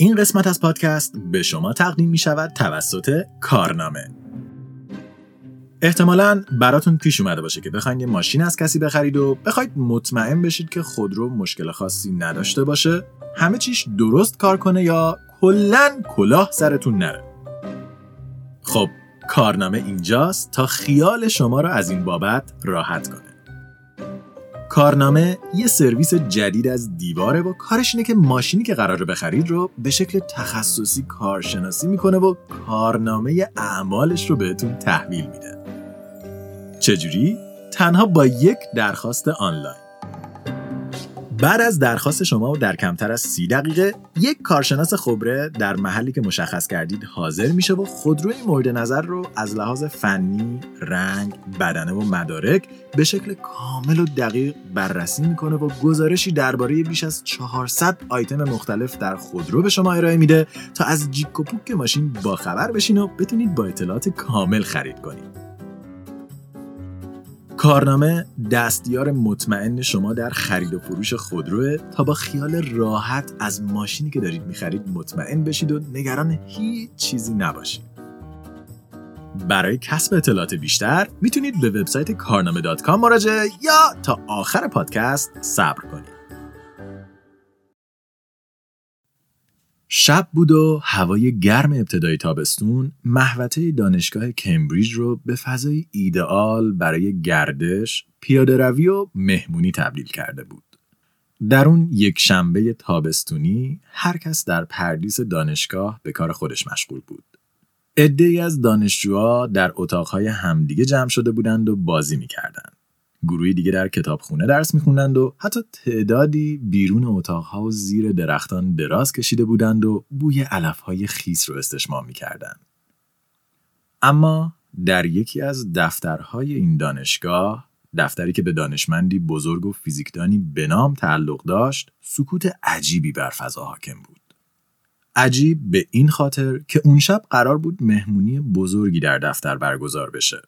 این قسمت از پادکست به شما تقدیم می شود توسط کارنامه. احتمالا براتون پیش اومده باشه که بخواید یه ماشین از کسی بخرید و بخواید مطمئن بشید که خودرو مشکل خاصی نداشته باشه همه چیش درست کار کنه یا کلا کلاه سرتون نره. خب کارنامه اینجاست تا خیال شما را از این بابت راحت کنه. کارنامه یه سرویس جدید از دیواره و کارش اینه که ماشینی که قراره بخرید رو به شکل تخصصی کارشناسی می‌کنه و کارنامه اعمالش رو بهتون تحویل میده. چجوری؟ تنها با یک درخواست آنلاین. بعد از درخواست شما و در کمتر از سی دقیقه یک کارشناس خبره در محلی که مشخص کردید حاضر میشه و خودروی مورد نظر رو از لحاظ فنی، رنگ، بدنه و مدارک به شکل کامل و دقیق بررسی می‌کنه و گزارشی درباره بیش از 400 آیتم مختلف در خودرو به شما ارائه میده تا از جیک و پوک ماشین باخبر بشین و بتونید با اطلاعات کامل خرید کنید. کارنامه دستیار مطمئن شما در خرید و فروش خودروه تا با خیال راحت از ماشینی که دارید می‌خرید مطمئن بشید و نگران هیچ چیزی نباشید. برای کسب اطلاعات بیشتر می‌تونید به وبسایت کارنامه دات مراجعه یا تا آخر پادکست صبر کنید. شب بود و هوای گرم ابتدای تابستون محوطه دانشگاه کمبریج رو به فضای ایدئال برای گردش، پیاده روی و مهمونی تبدیل کرده بود. در اون یک شنبه تابستونی هر کس در پردیس دانشگاه به کار خودش مشغول بود. ای از دانشجوها در اتاقهای همدیگه جمع شده بودند و بازی می‌کردند. گروهی دیگه در کتابخونه درس میخوندند و حتی تعدادی بیرون اتاقها و زیر درختان دراز کشیده بودند و بوی علفهای خیس رو استشمام می‌کردند. اما در یکی از دفترهای این دانشگاه دفتری که به دانشمندی بزرگ و فیزیکدانی به نام تعلق داشت سکوت عجیبی بر فضا حاکم بود عجیب به این خاطر که اون شب قرار بود مهمونی بزرگی در دفتر برگزار بشه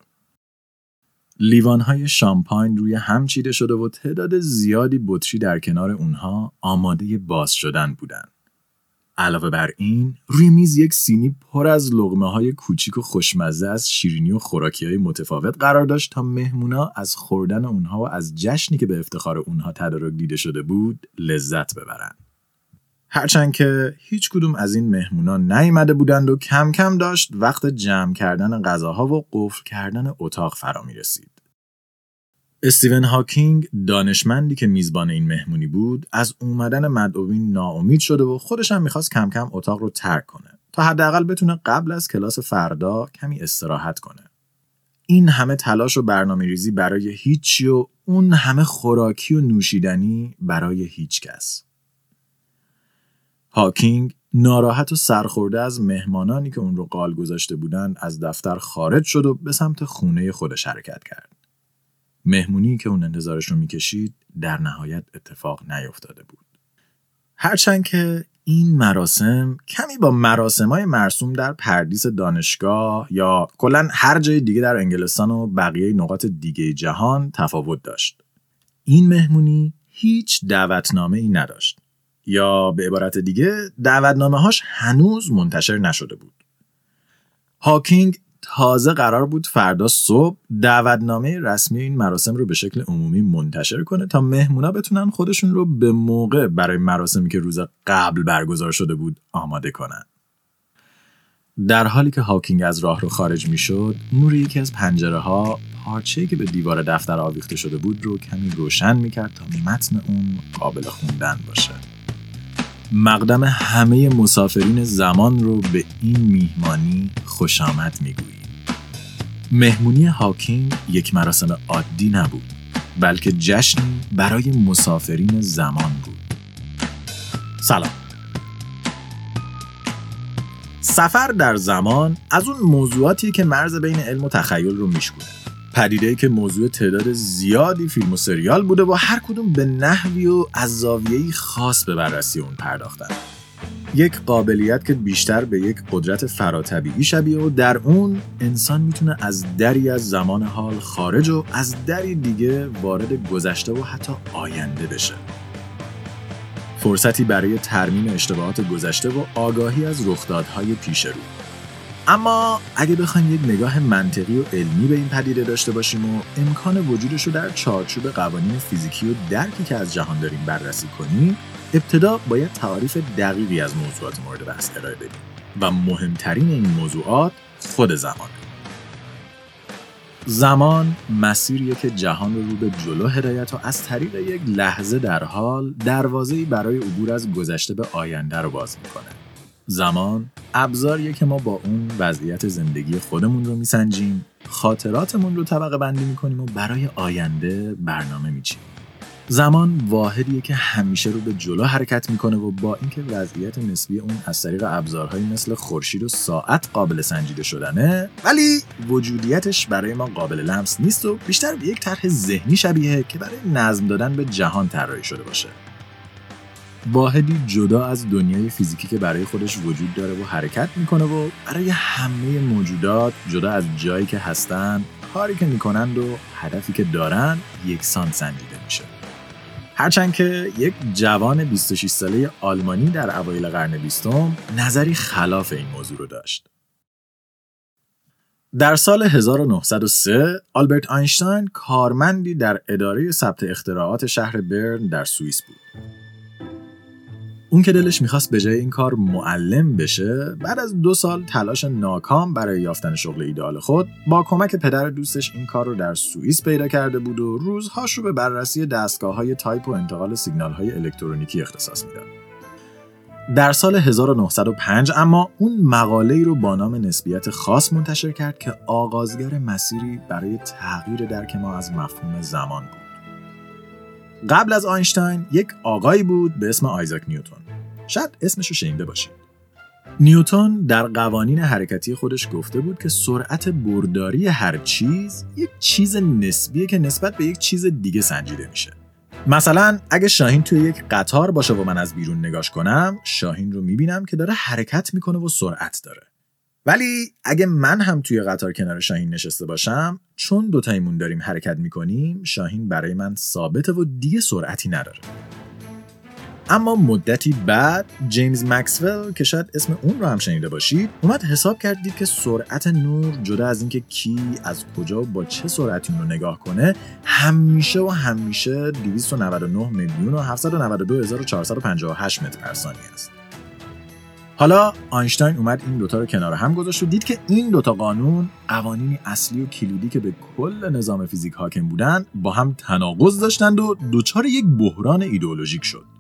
لیوانهای شامپاین روی هم چیده شده و تعداد زیادی بطری در کنار اونها آماده باز شدن بودند. علاوه بر این روی میز یک سینی پر از لغمه های کوچیک و خوشمزه از شیرینی و خوراکی های متفاوت قرار داشت تا مهمونا از خوردن اونها و از جشنی که به افتخار اونها تدارک دیده شده بود لذت ببرند. هرچند که هیچ کدوم از این مهمونا نیامده بودند و کم کم داشت وقت جمع کردن غذاها و قفل کردن اتاق فرا می رسید. استیون هاکینگ دانشمندی که میزبان این مهمونی بود از اومدن مدعوین ناامید شده و خودش هم می‌خواست کم کم اتاق رو ترک کنه تا حداقل بتونه قبل از کلاس فردا کمی استراحت کنه. این همه تلاش و برنامه ریزی برای هیچی و اون همه خوراکی و نوشیدنی برای هیچ کس. هاکینگ ناراحت و سرخورده از مهمانانی که اون رو قال گذاشته بودند از دفتر خارج شد و به سمت خونه خودش حرکت کرد. مهمونی که اون انتظارش رو می‌کشید در نهایت اتفاق نیفتاده بود. هرچند که این مراسم کمی با مراسمای مرسوم در پردیس دانشگاه یا کلا هر جای دیگه در انگلستان و بقیه نقاط دیگه جهان تفاوت داشت. این مهمونی هیچ دعوتنامه ای نداشت. یا به عبارت دیگه دعوتنامه هاش هنوز منتشر نشده بود. هاکینگ تازه قرار بود فردا صبح دعوتنامه رسمی این مراسم رو به شکل عمومی منتشر کنه تا مهمونا بتونن خودشون رو به موقع برای مراسمی که روز قبل برگزار شده بود آماده کنن. در حالی که هاکینگ از راه رو خارج می شد، نور یکی از پنجره ها پارچه‌ای که به دیوار دفتر آویخته شده بود رو کمی روشن می کرد تا متن اون قابل خوندن باشه. مقدم همه مسافرین زمان رو به این میهمانی خوش آمد می‌گوییم مهمونی هاکینگ یک مراسم عادی نبود بلکه جشنی برای مسافرین زمان بود. سلام. سفر در زمان از اون موضوعاتی که مرز بین علم و تخیل رو میشکنه پدیده که موضوع تعداد زیادی فیلم و سریال بوده و هر کدوم به نحوی و از زاویه‌ای خاص به بررسی اون پرداختن. یک قابلیت که بیشتر به یک قدرت فراتبیعی شبیه و در اون انسان می‌تونه از دری از زمان حال خارج و از دری دیگه وارد گذشته و حتی آینده بشه. فرصتی برای ترمیم اشتباهات گذشته و آگاهی از رخدادهای پیش رو. اما اگه بخوایم یک نگاه منطقی و علمی به این پدیده داشته باشیم و امکان وجودش رو در چارچوب قوانین فیزیکی و درکی که از جهان داریم بررسی کنیم ابتدا باید تعاریف دقیقی از موضوعات مورد بحث ارائه بدیم و مهمترین این موضوعات خود زمان زمان مسیریه که جهان رو به جلو هدایت و از طریق یک لحظه در حال دروازه‌ای برای عبور از گذشته به آینده رو باز می‌کنه. زمان ابزاریه که ما با اون وضعیت زندگی خودمون رو میسنجیم، خاطراتمون رو طبقه بندی می‌کنیم و برای آینده برنامه میچینیم. زمان واحدیه که همیشه رو به جلو حرکت می‌کنه و با اینکه وضعیت نسبی اون از طریق ابزارهایی مثل خورشید و ساعت قابل سنجیده شدنه ولی وجودیتش برای ما قابل لمس نیست و بیشتر به یک طرح ذهنی شبیه که برای نظم دادن به جهان طراحی شده باشه واحدی جدا از دنیای فیزیکی که برای خودش وجود داره و حرکت می‌کنه و برای همه موجودات جدا از جایی که هستن کاری که می‌کنند و هدفی که دارن یکسان سنجیده میشه هرچند که یک جوان 26 ساله آلمانی در اوایل قرن بیستم نظری خلاف این موضوع رو داشت. در سال 1903 آلبرت آینشتاین کارمندی در اداره ثبت اختراعات شهر برن در سوئیس بود. اون که دلش می‌خواست به جای این کار معلم بشه بعد از دو سال تلاش ناکام برای یافتن شغل ایدال خود با کمک پدر دوستش این کار رو در سوئیس پیدا کرده بود و روزهاش رو به بررسی دستگاه های تایپ و انتقال سیگنال های الکترونیکی اختصاص می‌داد. در سال 1905 اما اون مقاله ای رو با نام نسبیت خاص منتشر کرد که آغازگر مسیری برای تغییر درک ما از مفهوم زمان بود. قبل از آینشتاین یک آقایی بود به اسم آیزاک نیوتون شاید اسمش رو شنیده باشید. نیوتون در قوانین حرکتی خودش گفته بود که سرعت برداری هر چیز یک چیز نسبیه که نسبت به یک چیز دیگه سنجیده میشه. مثلا اگه شاهین توی یک قطار باشه و من از بیرون نگاش کنم شاهین رو می‌بینم که داره حرکت می‌کنه و سرعت داره. ولی اگه من هم توی قطار کنار شاهین نشسته باشم چون دوتایمون داریم حرکت می‌کنیم شاهین برای من ثابته و دیگه سرعتی نداره. اما مدتی بعد جیمز مکسول که شاید اسم اون رو هم شنیده باشید اومد حساب کردید که سرعت نور جدا از اینکه کی از کجا با چه سرعتی رو نگاه کنه همیشه و همیشه 299 میلیون و 792458 متر پر ثانیه است. حالا آینشتاین اومد این دوتا رو کنار هم گذاشت و دید که این دوتا قانون قوانینی اصلی و کلیدی که به کل نظام فیزیک حاکم بودن با هم تناقض داشتند و دچار یک بحران ایدئولوژیک شد.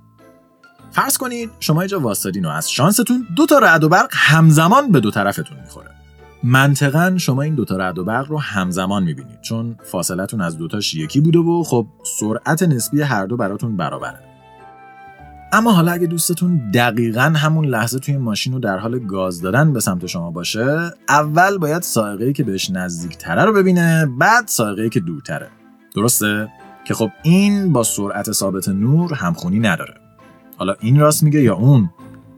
فرض کنید شما اینجا واسطادین و از شانستون دو تا رعد و برق همزمان به دو طرفتون می‌خوره. منطقا شما این دوتا رعد و برق رو همزمان می‌بینید چون فاصلتون از دوتاش یکی بوده و خب سرعت نسبی هر دو براتون برابره. اما حالا اگه دوستتون دقیقا همون لحظه توی ماشین رو در حال گاز دادن به سمت شما باشه اول باید سائقه‌ای که بهش نزدیک تره رو ببینه بعد سائقه‌ای که دورتره. درسته؟ که خب این با سرعت ثابت نور همخونی نداره. حالا این راست میگه یا اون؟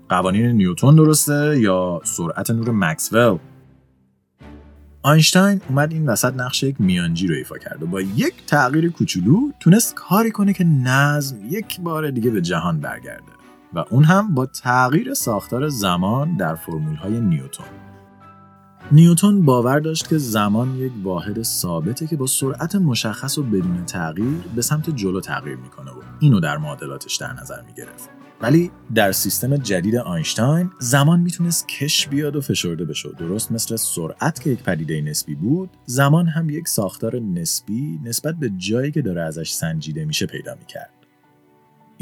قوانین نیوتون درسته یا سرعت نور مکسول؟ آینشتاین اومد این وسط نقش یک میانجی رو ایفا کرد و با یک تغییر کوچولو تونست کاری کنه که نظم یک بار دیگه به جهان برگرده و اون هم با تغییر ساختار زمان در فرمول نیوتون نیوتون باور داشت که زمان یک واحد ثابته که با سرعت مشخص و بدون تغییر به سمت جلو تغییر می‌کنه و اینو در معادلاتش در نظر می‌گرفت. ولی در سیستم جدید آینشتاین زمان می‌تونست کش بیاد و فشرده بشه درست مثل سرعت که یک پدیده نسبی بود زمان هم یک ساختار نسبی نسبت به جایی که داره ازش سنجیده میشه پیدا می‌کرد.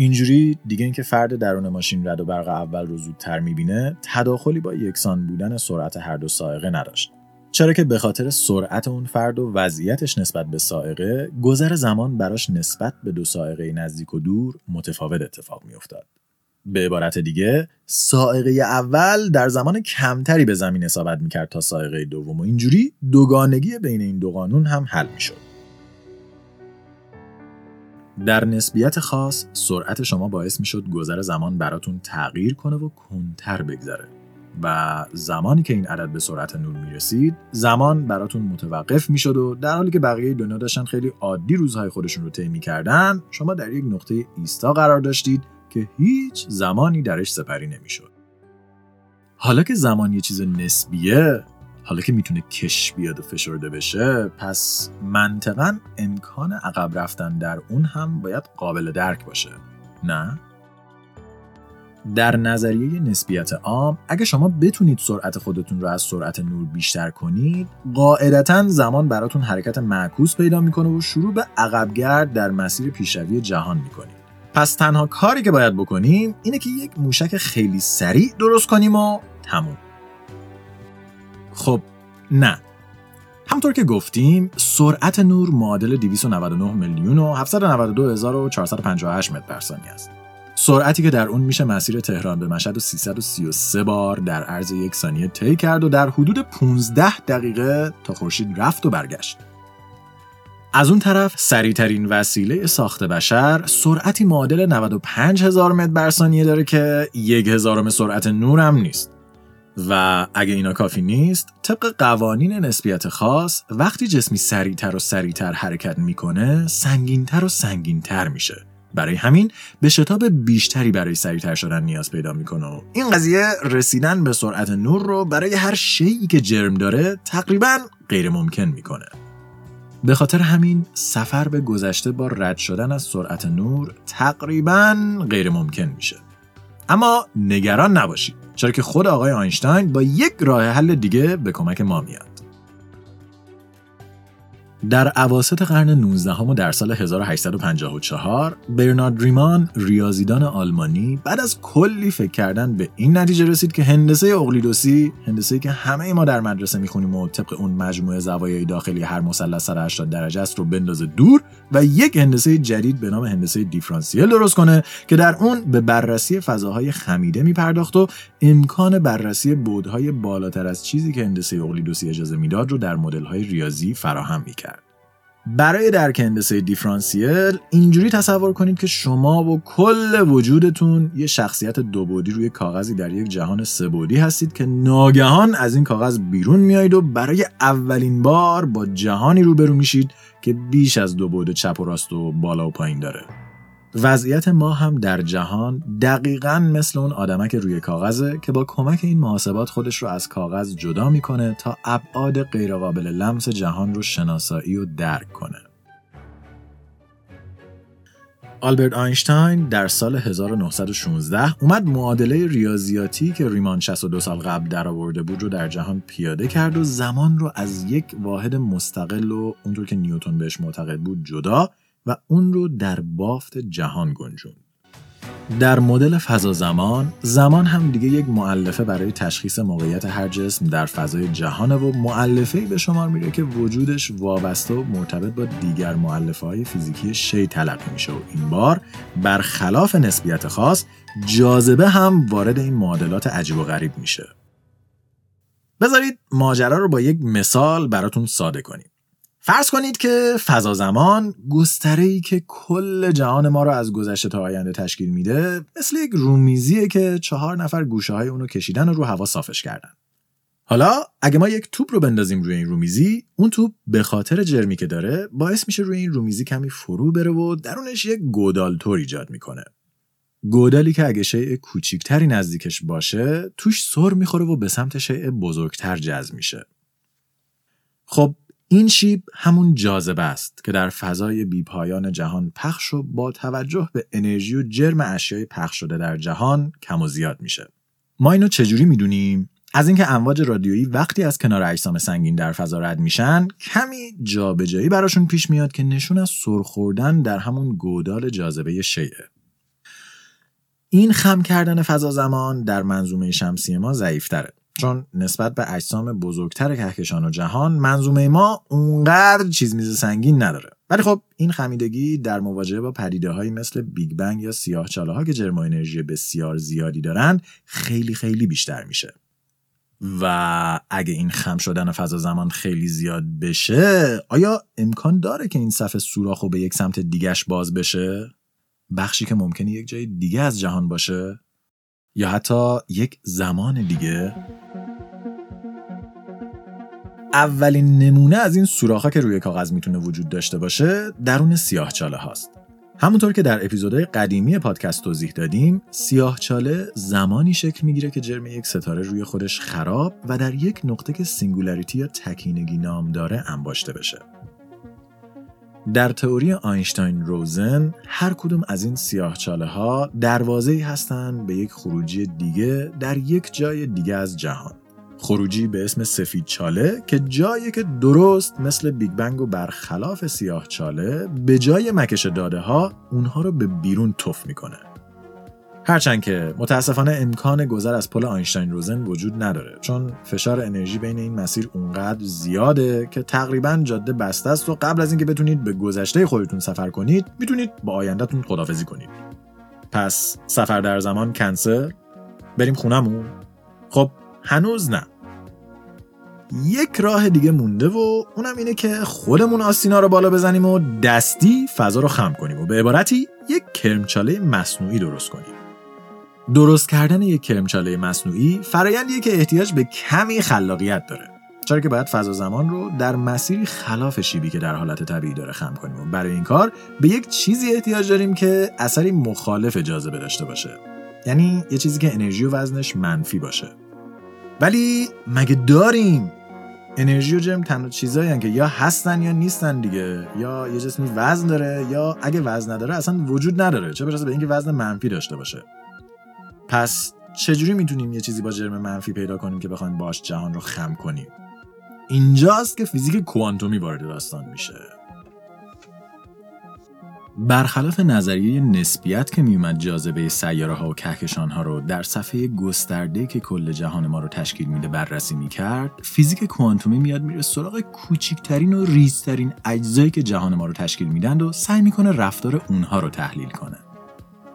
اینجوری دیگه اینکه فرد درون ماشین رد و برق اول رو زودتر می‌بینه تداخلی با یکسان بودن سرعت هر دو سائقه نداشت. چرا که به خاطر سرعت اون فرد و وضعیتش نسبت به سائقه گذر زمان براش نسبت به دو سائقه نزدیک و دور متفاوت اتفاق میافتاد. به عبارت دیگه سائقه اول در زمان کمتری به زمین اصابت می‌کرد تا سائقه دوم. و اینجوری دوگانگی بین این دو قانون هم حل می‌شد. در نسبیت خاص سرعت شما باعث می‌شد گذر زمان براتون تغییر کنه و کنتر بگذره و زمانی که این عدد به سرعت نور می‌رسید زمان براتون متوقف می‌شد و در حالی که بقیه دنیا داشتن خیلی عادی روزهای خودشون رو طی می‌کردن شما در یک نقطه ایستا قرار داشتید که هیچ زمانی درش سپری نمی‌شد. حالا که زمان یه چیز نسبیه حالا که می‌تونه کش بیاد و فشرده بشه پس منطقا امکان عقب رفتن در اون هم باید قابل درک باشه. نه؟ در نظریه نسبیت عام اگه شما بتونید سرعت خودتون رو از سرعت نور بیشتر کنید قاعدتا زمان براتون حرکت معکوس پیدا می‌کنه و شروع به عقبگرد در مسیر پیشروی جهان می‌کنید. پس تنها کاری که باید بکنیم اینه که یک موشک خیلی سریع درست کنیم و تموم. خب نه همطور که گفتیم سرعت نور معادل 299 میلیون و 792458 متر بر ثانیه است سرعتی که در اون میشه مسیر تهران به مشهد و 333 بار در عرض یک ثانیه طی کرد و در حدود 15 دقیقه تا خورشید رفت و برگشت. از اون طرف سریعترین وسیله ساخت بشر سرعتی معادل 95 هزار متر بر ثانیه داره که یک هزارم سرعت نور هم نیست. و اگه اینا کافی نیست طبق قوانین نسبیت خاص وقتی جسمی سریعتر و سریعتر حرکت می‌کنه سنگینتر و سنگینتر میشه. برای همین به شتاب بیشتری برای سریعتر شدن نیاز پیدا می‌کنه. و این قضیه رسیدن به سرعت نور رو برای هر شیعی که جرم داره تقریبا غیر ممکن می‌کنه. به خاطر همین سفر به گذشته با رد شدن از سرعت نور تقریبا غیر ممکن میشه. اما نگران نباشید چرا که خود آقای آینشتاین با یک راه حل دیگه به کمک ما میاد. در عواست قرن 19 و در سال 1854 برنارد ریمان ریاضیدان آلمانی بعد از کلی فکر کردن به این نتیجه رسید که هندسه اقلیدوسی هندسه که همه ما در مدرسه می‌خونیم و طبق اون مجموعه زوایای داخلی هر مثلث 180 درجه است رو بندازه دور و یک هندسه جدید به نام هندسه دیفرانسیل درست کنه که در اون به بررسی فضاهای خمیده میپرداخت و امکان بررسی بودهای بالاتر از چیزی که هندسه اقلیدوسی اجازه می‌داد رو در مدل‌های ریاضی فراهم می‌کرد. برای درک هندسه دیفرانسیل اینجوری تصور کنید که شما و کل وجودتون یه شخصیت دو بودی روی کاغذی در یک جهان سه بودی هستید که ناگهان از این کاغذ بیرون میایید و برای اولین بار با جهانی روبرو میشید که بیش از دو بود چپ و راست و بالا و پایین داره. وضعیت ما هم در جهان دقیقا مثل اون آدمک روی کاغذه که با کمک این محاسبات خودش رو از کاغذ جدا می‌کنه تا ابعاد غیرقابل لمس جهان رو شناسایی و درک کنه. آلبرت آینشتاین در سال 1916 اومد معادله ریاضیاتی که ریمان 62 سال قبل درآورده بود رو در جهان پیاده کرد و زمان رو از یک واحد مستقل و اونطور که نیوتن بهش معتقد بود جدا و اون رو در بافت جهان گنجون. در مدل فضا زمان زمان هم دیگه یک معلفه برای تشخیص موقعیت هر جسم در فضای جهانه و معلفه به شمار میره که وجودش وابسته و مرتبط با دیگر معلفه های فیزیکی شی تلقی میشه. و این بار برخلاف نسبیت خاص جاذبه هم وارد این معادلات عجیب و غریب میشه. بذارید ماجرا رو با یک مثال براتون ساده کنیم. فرض کنید که فضا زمان گستره ای که کل جهان ما رو از گذشته تا آینده تشکیل میده مثل یک رومیزیه که چهار نفر گوشه های اونو کشیدن و رو هوا صافش کردن. حالا اگه ما یک توپ رو بندازیم روی این رومیزی اون توپ به خاطر جرمی که داره باعث میشه روی این رومیزی کمی فرو بره و درونش یک گودال تور ایجاد می‌کنه. گودالی که اگه شیء کوچیکتری نزدیکش باشه توش سر می‌خوره و به سمت شیء بزرگتر جذب میشه. خب این شیب همون جاذبه است که در فضای بیپایان جهان پخش و با توجه به انرژی و جرم اشیای پخش شده در جهان کم و زیاد میشه. ما اینو چجوری می‌دونیم؟ از اینکه امواج رادیویی وقتی از کنار اجسام سنگین در فضا رد میشن کمی جابجایی براشون پیش میاد که نشون از سرخوردن در همون گودال جاذبه شیعه این خم کردن فضا زمان در منظومه شمسی ما ضعیفتره چون نسبت به اجسام بزرگتر کهکشان و جهان منظومه ما اونقدر چیز میز سنگین نداره. ولی خب این خمیدگی در مواجهه با پدیده های مثل بیگ بنگ یا سیاه ها که جرم انرژی بسیار زیادی دارند خیلی خیلی بیشتر میشه. و اگه این خم شدن فضا زمان خیلی زیاد بشه آیا امکان داره که این صفحه سوراخ به یک سمت دیگش باز بشه؟ بخشی که ممکنه یک جای دیگه از جهان باشه؟ یا حتی یک زمان دیگه؟ اولین نمونه از این سوراخ‌ها که روی کاغذ می‌تونه وجود داشته باشه درون سیاه چاله هاست. همونطور که در اپیزودهای قدیمی پادکست توضیح دادیم سیاهچاله زمانی شکل می‌گیره که جرم یک ستاره روی خودش خراب و در یک نقطه که singularity یا تکینگی نام داره انباشته بشه. در تئوری آینشتاین روزن هر کدوم از این سیاهچاله ها دروازه هستند به یک خروجی دیگه در یک جای دیگه از جهان. خروجی به اسم سفید چاله که جایی که درست مثل بیگ بنگ و برخلاف سیاه چاله به جای مکش داده ها اونها رو به بیرون تف می‌کنه. هرچند که متاسفانه امکان گذر از پل آینشتاین روزن وجود نداره چون فشار انرژی بین این مسیر اونقدر زیاده که تقریبا جاده بسته است و قبل از اینکه بتونید به گذشته خودتون سفر کنید می‌تونید با آینده‌تون خدافظی کنید. پس سفر در زمان کنسر بریم خونمون خب هنوز نه. یک راه دیگه مونده و اونم اینه که خودمون آستینا رو بالا بزنیم و دستی فضا رو خم کنیم و به عبارتی یک کرمچاله مصنوعی درست کنیم. درست کردن یک کرمچاله مصنوعی فرایندیه که احتیاج به کمی خلاقیت داره. چرا که باید فضا زمان رو در مسیری خلاف شیبی که در حالت طبیعی داره خم کنیم و برای این کار به یک چیزی احتیاج داریم که اثری مخالف جاذبه داشته باشه. یعنی یه چیزی که انرژی و وزنش منفی باشه. ولی مگه داریم؟ انرژی و جرم تنها چیزایی که یا هستن یا نیستن دیگه. یا یه جسمی وزن داره یا اگه وزن نداره اصلا وجود نداره. چه برسه به اینکه وزن منفی داشته باشه. پس چجوری می‌تونیم یه چیزی با جرم منفی پیدا کنیم که بخوایم باش جهان رو خم کنیم؟ اینجاست که فیزیک کوانتومی وارد داستان میشه. برخلاف نظریه نسبیت که میومد جاذبه سیاره ها و کهکشان ها رو در صفحه گسترده که کل جهان ما رو تشکیل میده بررسی می‌کرد فیزیک کوانتومی میاد میره سراغ کوچکترین و ریزترین اجزایی که جهان ما رو تشکیل میدن و سعی می‌کنه رفتار اونها رو تحلیل کنه.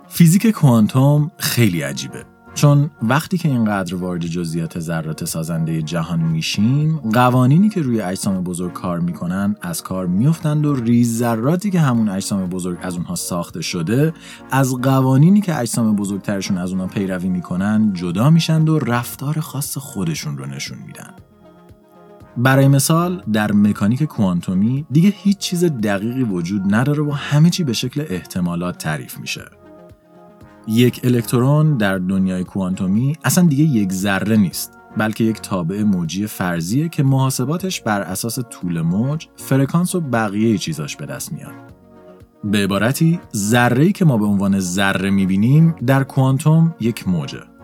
فیزیک کوانتوم خیلی عجیبه. چون وقتی که اینقدر وارد جزئیات ذرات سازنده جهان میشیم قوانینی که روی اجسام بزرگ کار می‌کنن از کار میفتند و ریز ذراتی که همون اجسام بزرگ از اونها ساخته شده از قوانینی که اجسام بزرگترشون از اونها پیروی می‌کنن جدا میشند و رفتار خاص خودشون رو نشون میدن. برای مثال در مکانیک کوانتومی دیگه هیچ چیز دقیقی وجود نداره و همه چی به شکل احتمالات تعریف میشه. یک الکترون در دنیای کوانتومی اصلا دیگه یک ذره نیست بلکه یک تابع موجی فرضیه که محاسباتش بر اساس طول موج، فرکانس و بقیه چیزاش به دست میاد. به عبارتی ذره‌ای که ما به عنوان ذره می‌بینیم در کوانتوم یک موجه.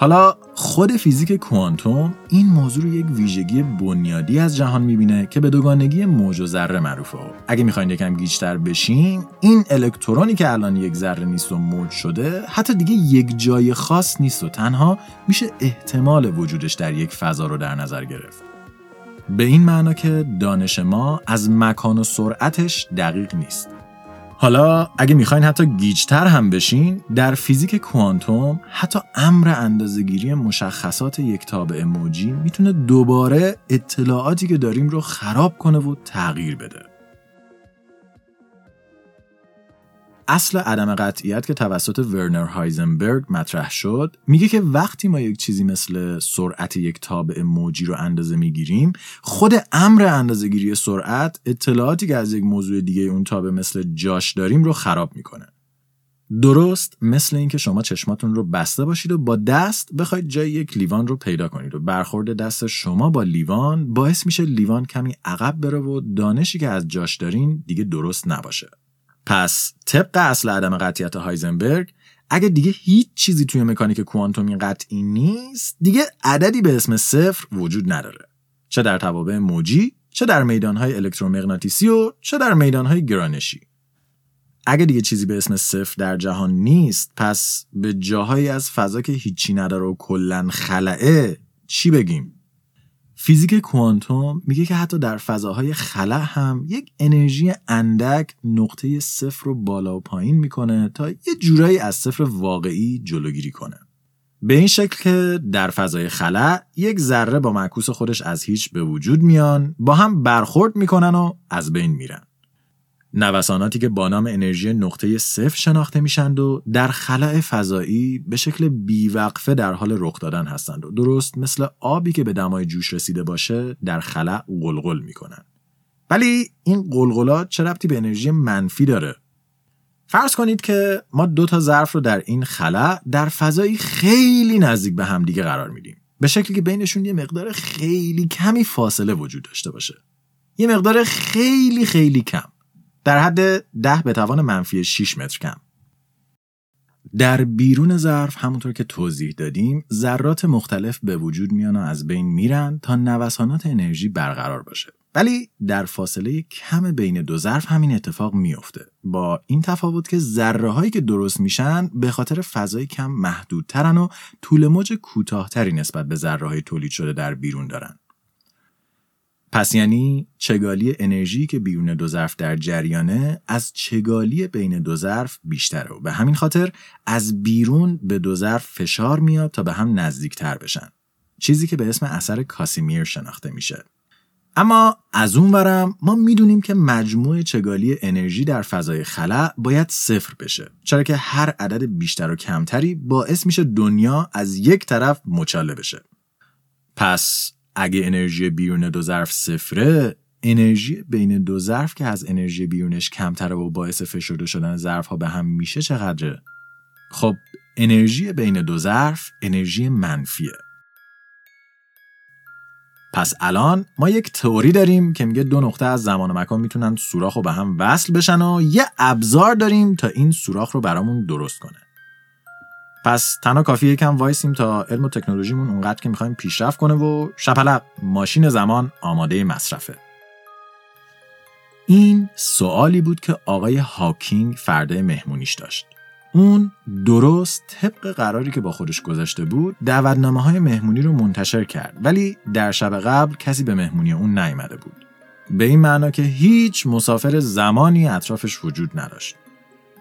حالا خود فیزیک کوانتوم این موضوع رو یک ویژگی بنیادی از جهان می‌بینه که به دوگانگی موج و ذره معروفه. اگه می‌خواین یکم گیجتر بشیم این الکترونی که الان یک ذره نیست و موج شده حتی دیگه یک جای خاص نیست و تنها میشه احتمال وجودش در یک فضا رو در نظر گرفت. به این معنا که دانش ما از مکان و سرعتش دقیق نیست. حالا اگه می‌خواین حتی گیجتر هم بشین در فیزیک کوانتوم حتی امر اندازهگیری مشخصات یک تابع موجی می‌تونه دوباره اطلاعاتی که داریم رو خراب کنه و تغییر بده. اصل عدم قطعیت که توسط ورنر هایزنبرگ مطرح شد میگه که وقتی ما یک چیزی مثل سرعت یک تابع موجی رو اندازه می‌گیریم خود امر اندازهگیری سرعت اطلاعاتی که از یک موضوع دیگه اون تابع مثل جاش داریم رو خراب می‌کنه. درست مثل اینکه شما چشماتون رو بسته باشید و با دست بخواید جای یک لیوان رو پیدا کنید و برخورد دست شما با لیوان باعث میشه لیوان کمی عقب بره و دانشی که از جاش دارین دیگه درست نباشه. پس طبق اصل عدم قطعیت هایزنبرگ اگه دیگه هیچ چیزی توی مکانیک کوانتومی قطعی نیست دیگه عددی به اسم صفر وجود نداره. چه در توابع موجی چه در میدانهای الکترومغناطیسی و چه در میدانهای گرانشی. اگه دیگه چیزی به اسم صفر در جهان نیست پس به جاهایی از فضا که هیچی نداره و کلا خلعه چی بگیم؟ فیزیک کوانتوم میگه که حتی در فضاهای خلا هم یک انرژی اندک نقطه صفر رو بالا و پایین می‌کنه تا یه جورایی از صفر واقعی جلوگیری کنه. به این شکل که در فضای خلا یک ذره با معکوس خودش از هیچ به وجود میان با هم برخورد می‌کنن و از بین میرن. نوساناتی که با نام انرژی نقطه صفر شناخته میشند و در خلع فضایی به شکل بیوقفه در حال رخ دادن هستند و درست مثل آبی که به دمای جوش رسیده باشه در خلع قلقل می‌کنن. ولی این قلقلات چه ربطی به انرژی منفی داره؟ فرض کنید که ما دو تا ظرف رو در این خلا در فضایی خیلی نزدیک به همدیگه قرار میدیم. به شکلی که بینشون یه مقدار خیلی کمی فاصله وجود داشته باشه. یه مقدار خیلی خیلی کم. در حد ده به توان منفی 6 متر کم. در بیرون ظرف همونطور که توضیح دادیم ذرات مختلف به وجود میان و از بین میرن تا نوسانات انرژی برقرار باشه. ولی در فاصله کم بین دو ظرف همین اتفاق میفته با این تفاوت که ذره هایی که درست میشن به خاطر فضای کم محدودترن و طول موج کوتاهتری نسبت به ذره های تولید شده در بیرون دارن. پس یعنی چگالی انرژی که بیرون دو ظرف در جریانه از چگالی بین دو ظرف بیشتره. و به همین خاطر از بیرون به دو ظرف فشار میاد تا به هم نزدیکتر بشن. چیزی که به اسم اثر کاسیمیر شناخته میشه. اما از اون ورم ما می‌دونیم که مجموع چگالی انرژی در فضای خلا باید صفر بشه. چرا که هر عدد بیشتر و کمتری باعث میشه دنیا از یک طرف مچاله بشه. پس اگه انرژی بیرون دو ظرف صفره انرژی بین دو ظرف که از انرژی بیرونش کمتره و باعث فشرده شدن ظرف ها به هم میشه چقدره؟ خب انرژی بین دو ظرف انرژی منفیه پس الان ما یک تئوری داریم که میگه دو نقطه از زمان و مکان می‌تونن سوراخ رو به هم وصل بشن و یه ابزار داریم تا این سوراخ رو برامون درست کنه پس تنها کافی یکم وایسیم تا علم و تکنولوژیمون اونقدر که می‌خوایم پیشرفت کنه و شپلق ماشین زمان آماده مصرفه. این سوالی بود که آقای هاکینگ فرده مهمونیش داشت. اون درست طبق قراری که با خودش گذاشته بود دعوتنامه های مهمونی رو منتشر کرد ولی در شب قبل کسی به مهمونی اون نیامده بود. به این معنا که هیچ مسافر زمانی اطرافش وجود نداشت.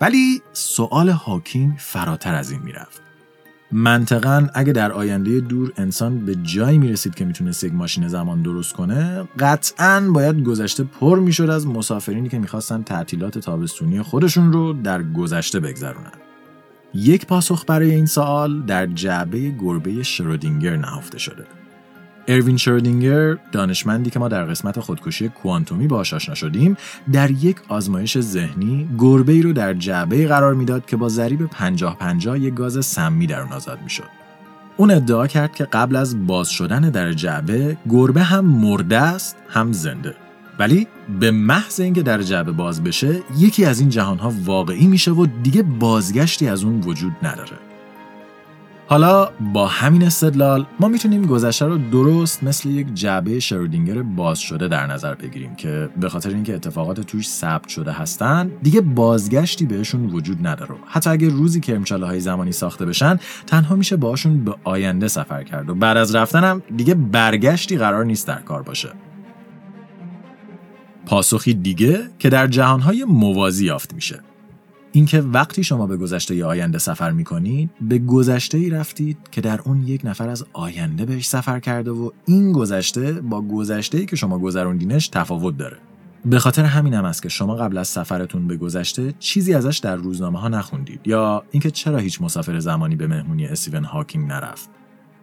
ولی سوال هاکینگ فراتر از این می‌رفت. منطقا اگه در آینده دور انسان به جایی می‌رسید که می‌تونست یک ماشین زمان درست کنه قطعا باید گذشته پر می‌شد از مسافرینی که می‌خواستن تعطیلات تابستونی خودشون رو در گذشته بگذرونن. یک پاسخ برای این سوال در جعبه گربه شرودینگر نهفته شده. اروین شرودینگر دانشمندی که ما در قسمت خودکشی کوانتومی باهاش آشنا شدیم در یک آزمایش ذهنی گربه ای رو در جعبه قرار می‌داد که با ضریب 50 50 یک گاز سمی در اون آزاد می‌شد. اون ادعا کرد که قبل از باز شدن در جعبه گربه هم مرده است هم زنده. ولی به محض اینکه در جعبه باز بشه یکی از این جهانها واقعی میشه و دیگه بازگشتی از اون وجود نداره. حالا با همین استدلال ما می‌تونیم گذشته رو درست مثل یک جعبه شرودینگر باز شده در نظر بگیریم که به خاطر اینکه اتفاقات توش ثبت شده هستن دیگه بازگشتی بهشون وجود نداره. حتی اگه روزی کرمچاله های زمانی ساخته بشن تنها میشه باشون به آینده سفر کرد و بعد از رفتنم دیگه برگشتی قرار نیست در کار باشه. پاسخی دیگه که در جهانهای موازی یافت میشه. اینکه وقتی شما به گذشته آینده سفر می‌کنید به گذشته ای رفتید که در اون یک نفر از آینده بهش سفر کرده و این گذشته با گذشته ای که شما گذروندینش تفاوت داره. به خاطر همین هم است که شما قبل از سفرتون به گذشته چیزی ازش در روزنامه ها نخوندید یا اینکه چرا هیچ مسافر زمانی به مهمونی استیون هاکینگ نرفت.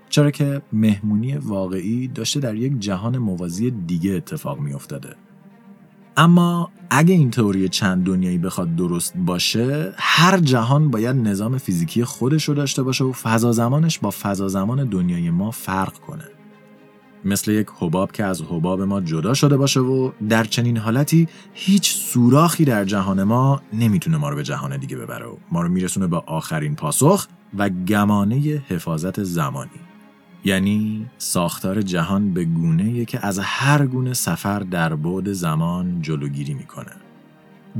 چرا که مهمونی واقعی داشته در یک جهان موازی دیگه اتفاق میافتاده. اما اگه این تئوری چند دنیایی بخواد درست باشه هر جهان باید نظام فیزیکی خودش رو داشته باشه و فضا زمانش با فضا زمان دنیای ما فرق کنه. مثل یک حباب که از حباب ما جدا شده باشه و در چنین حالتی هیچ سوراخی در جهان ما نمی‌تونه ما رو به جهان دیگه ببره و ما رو میرسونه به آخرین پاسخ و گمانه حفاظت زمانی. یعنی ساختار جهان به گونه که از هر گونه سفر در بعد زمان جلوگیری می‌کنه.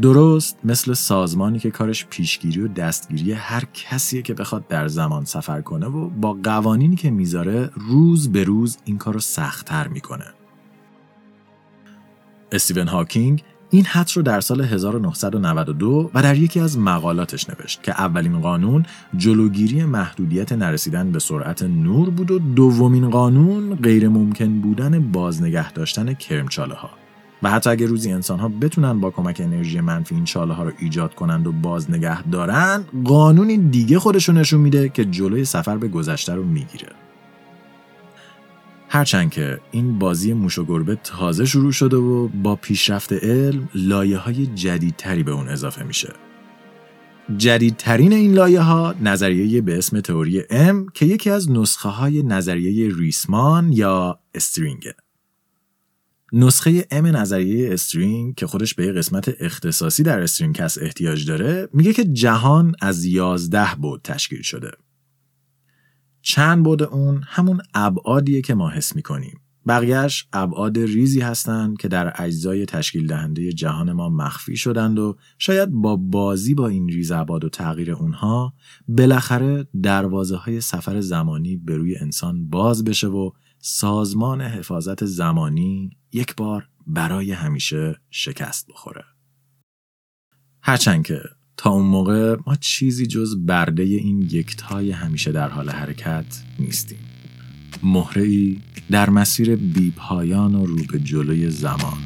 درست مثل سازمانی که کارش پیشگیری و دستگیری هر کسیه که بخواد در زمان سفر کنه و با قوانینی که می‌ذاره روز به روز این کار رو سختتر می‌کنه. استیون هاکینگ این حد رو در سال 1992 و در یکی از مقالاتش نوشت که اولین قانون جلوگیری محدودیت نرسیدن به سرعت نور بود و دومین قانون غیر ممکن بودن بازنگه داشتن کرمچاله ها و حتی اگر روزی انسان ها بتونن با کمک انرژی منفی این چاله ها رو ایجاد کنند و بازنگه دارن قانونی دیگه خودشون نشون میده که جلوی سفر به گذشته رو می‌گیره. هرچند که این بازی موش و گربه تازه شروع شده و با پیشرفت علم لایه های جدیدتری به اون اضافه میشه. جدیدترین این لایه ها نظریه به اسم تئوری M که یکی از نسخه های نظریه ریسمان یا string ه. نسخه M نظریه string که خودش به یه قسمت اختصاصی در StringCast احتیاج داره میگه که جهان از یازده بعد تشکیل شده. چند بعد اون همون ابعادیه که ما حس می‌کنیم. بقیهش ابعاد ریزی هستند که در اجزای تشکیل دهنده جهان ما مخفی شدند و شاید با بازی با این ریز ابعاد و تغییر اونها بالاخره دروازه های سفر زمانی به روی انسان باز بشه و سازمان حفاظت زمانی یک بار برای همیشه شکست بخوره. هرچند که تا اون موقع ما چیزی جز برده این یکتای همیشه در حال حرکت نیستیم. مهره ای در مسیر بیپایان و رو به جلوی زمان.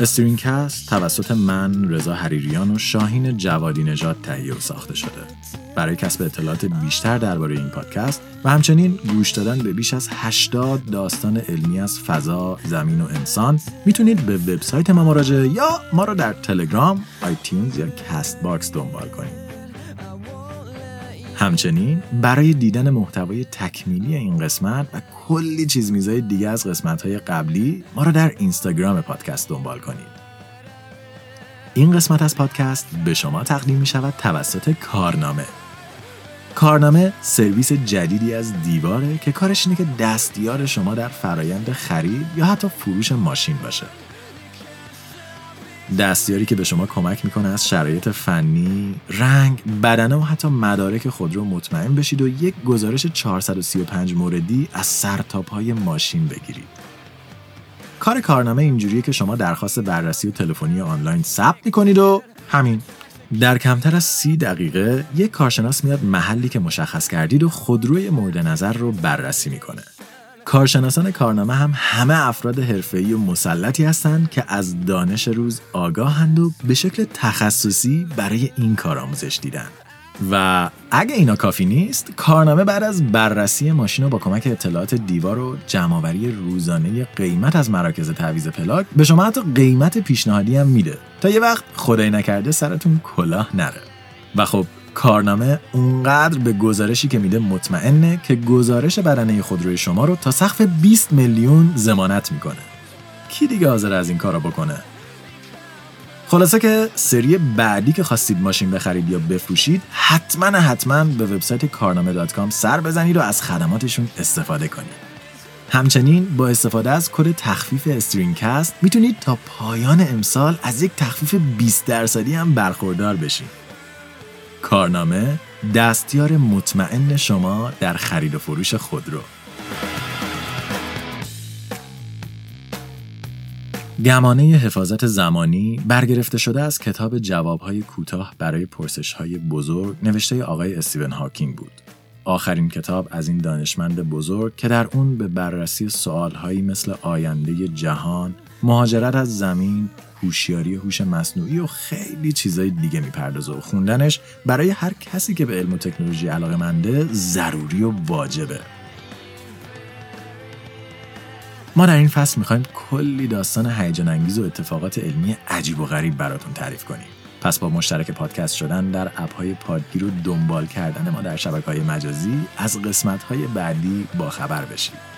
StringCast توسط من رضا حریریان و شاهین جوادی نژاد تهیه و ساخته شده برای کسب اطلاعات بیشتر درباره این پادکست و همچنین گوش دادن به بیش از 80 داستان علمی از فضا، زمین و انسان می‌تونید به وبسایت ما مراجعه یا ما رو در تلگرام، iTunes یا Castbox دنبال کنید. همچنین برای دیدن محتوای تکمیلی این قسمت و کلی چیز میزای دیگه از قسمت های قبلی ما رو در اینستاگرام پادکست دنبال کنید. این قسمت از پادکست به شما تقدیم می شود توسط کارنامه کارنامه سرویس جدیدی از دیواره که کارش اینه که دستیار شما در فرایند خرید یا حتی فروش ماشین باشه. دستیاری که به شما کمک می‌کنه از شرایط فنی، رنگ، بدنه و حتی مدارک خود رو مطمئن بشید و یک گزارش 435 موردی از سرتاپ های ماشین بگیرید. کار کارنامه اینجوریه که شما درخواست بررسی و تلفنی آنلاین ثبت می‌کنید و همین در کمتر از سی دقیقه یک کارشناس میاد محلی که مشخص کردید و خودروی مورد نظر رو بررسی می‌کنه. کارشناسان کارنامه هم همه افراد حرفه‌ای و مسلطی هستند که از دانش روز آگاهند و به شکل تخصصی برای این کار آموزش دیدن. و اگه اینا کافی نیست کارنامه بعد از بررسی ماشین و با کمک اطلاعات دیوار و جمعآوری روزانه قیمت از مراکز تعویض پلاک به شما حتی قیمت پیشنهادی هم میده تا یه وقت خدای نکرده سرتون کلاه نره و خب کارنامه اونقدر به گزارشی که میده مطمئنه که گزارش بدنه خودروی شما رو تا سقف 20 میلیون زمانت می‌کنه کی دیگه حاضر از این کارو بکنه خلاصه که سری بعدی که خواستید ماشین بخرید یا بفروشید حتما حتما به وبسایت کارنامه سر بزنید و از خدماتشون استفاده کنید. همچنین با استفاده از کد تخفیف استرینکست می‌تونید تا پایان امسال از یک تخفیف 20 درصدی هم برخوردار بشید. کارنامه دستیار مطمئن شما در خرید و فروش خودرو. گمانه حفاظت زمانی برگرفته شده از کتاب جوابهای کوتاه برای پرسشهای بزرگ نوشته آقای استیون هاکینگ بود. آخرین کتاب از این دانشمند بزرگ که در اون به بررسی سوالهایی مثل آینده جهان، مهاجرت از زمین، هوشیاری هوش مصنوعی و خیلی چیزای دیگه می‌پردازه و خوندنش برای هر کسی که به علم و تکنولوژی علاقه منده ضروری و واجبه. ما در این فصل می‌خوایم کلی داستان هیجان انگیز و اتفاقات علمی عجیب و غریب براتون تعریف کنیم. پس با مشترک پادکست شدن در اپ های پادگیر و دنبال کردن ما در شبکه های مجازی از قسمت های بعدی با خبر بشید.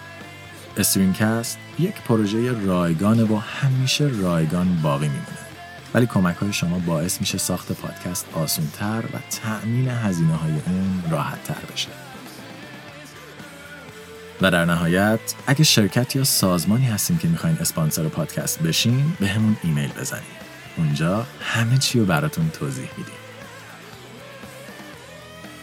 استرینکست یک پروژه رایگانه و همیشه رایگان باقی میمونه. ولی کمک های شما باعث میشه ساخت پادکست آسونتر و تأمین هزینه های اون راحت تر بشه. و در نهایت اگه شرکت یا سازمانی هستیم که می‌خواین اسپانسر پادکست بشین به همون ایمیل بزنید اونجا همه چی رو براتون توضیح میدیم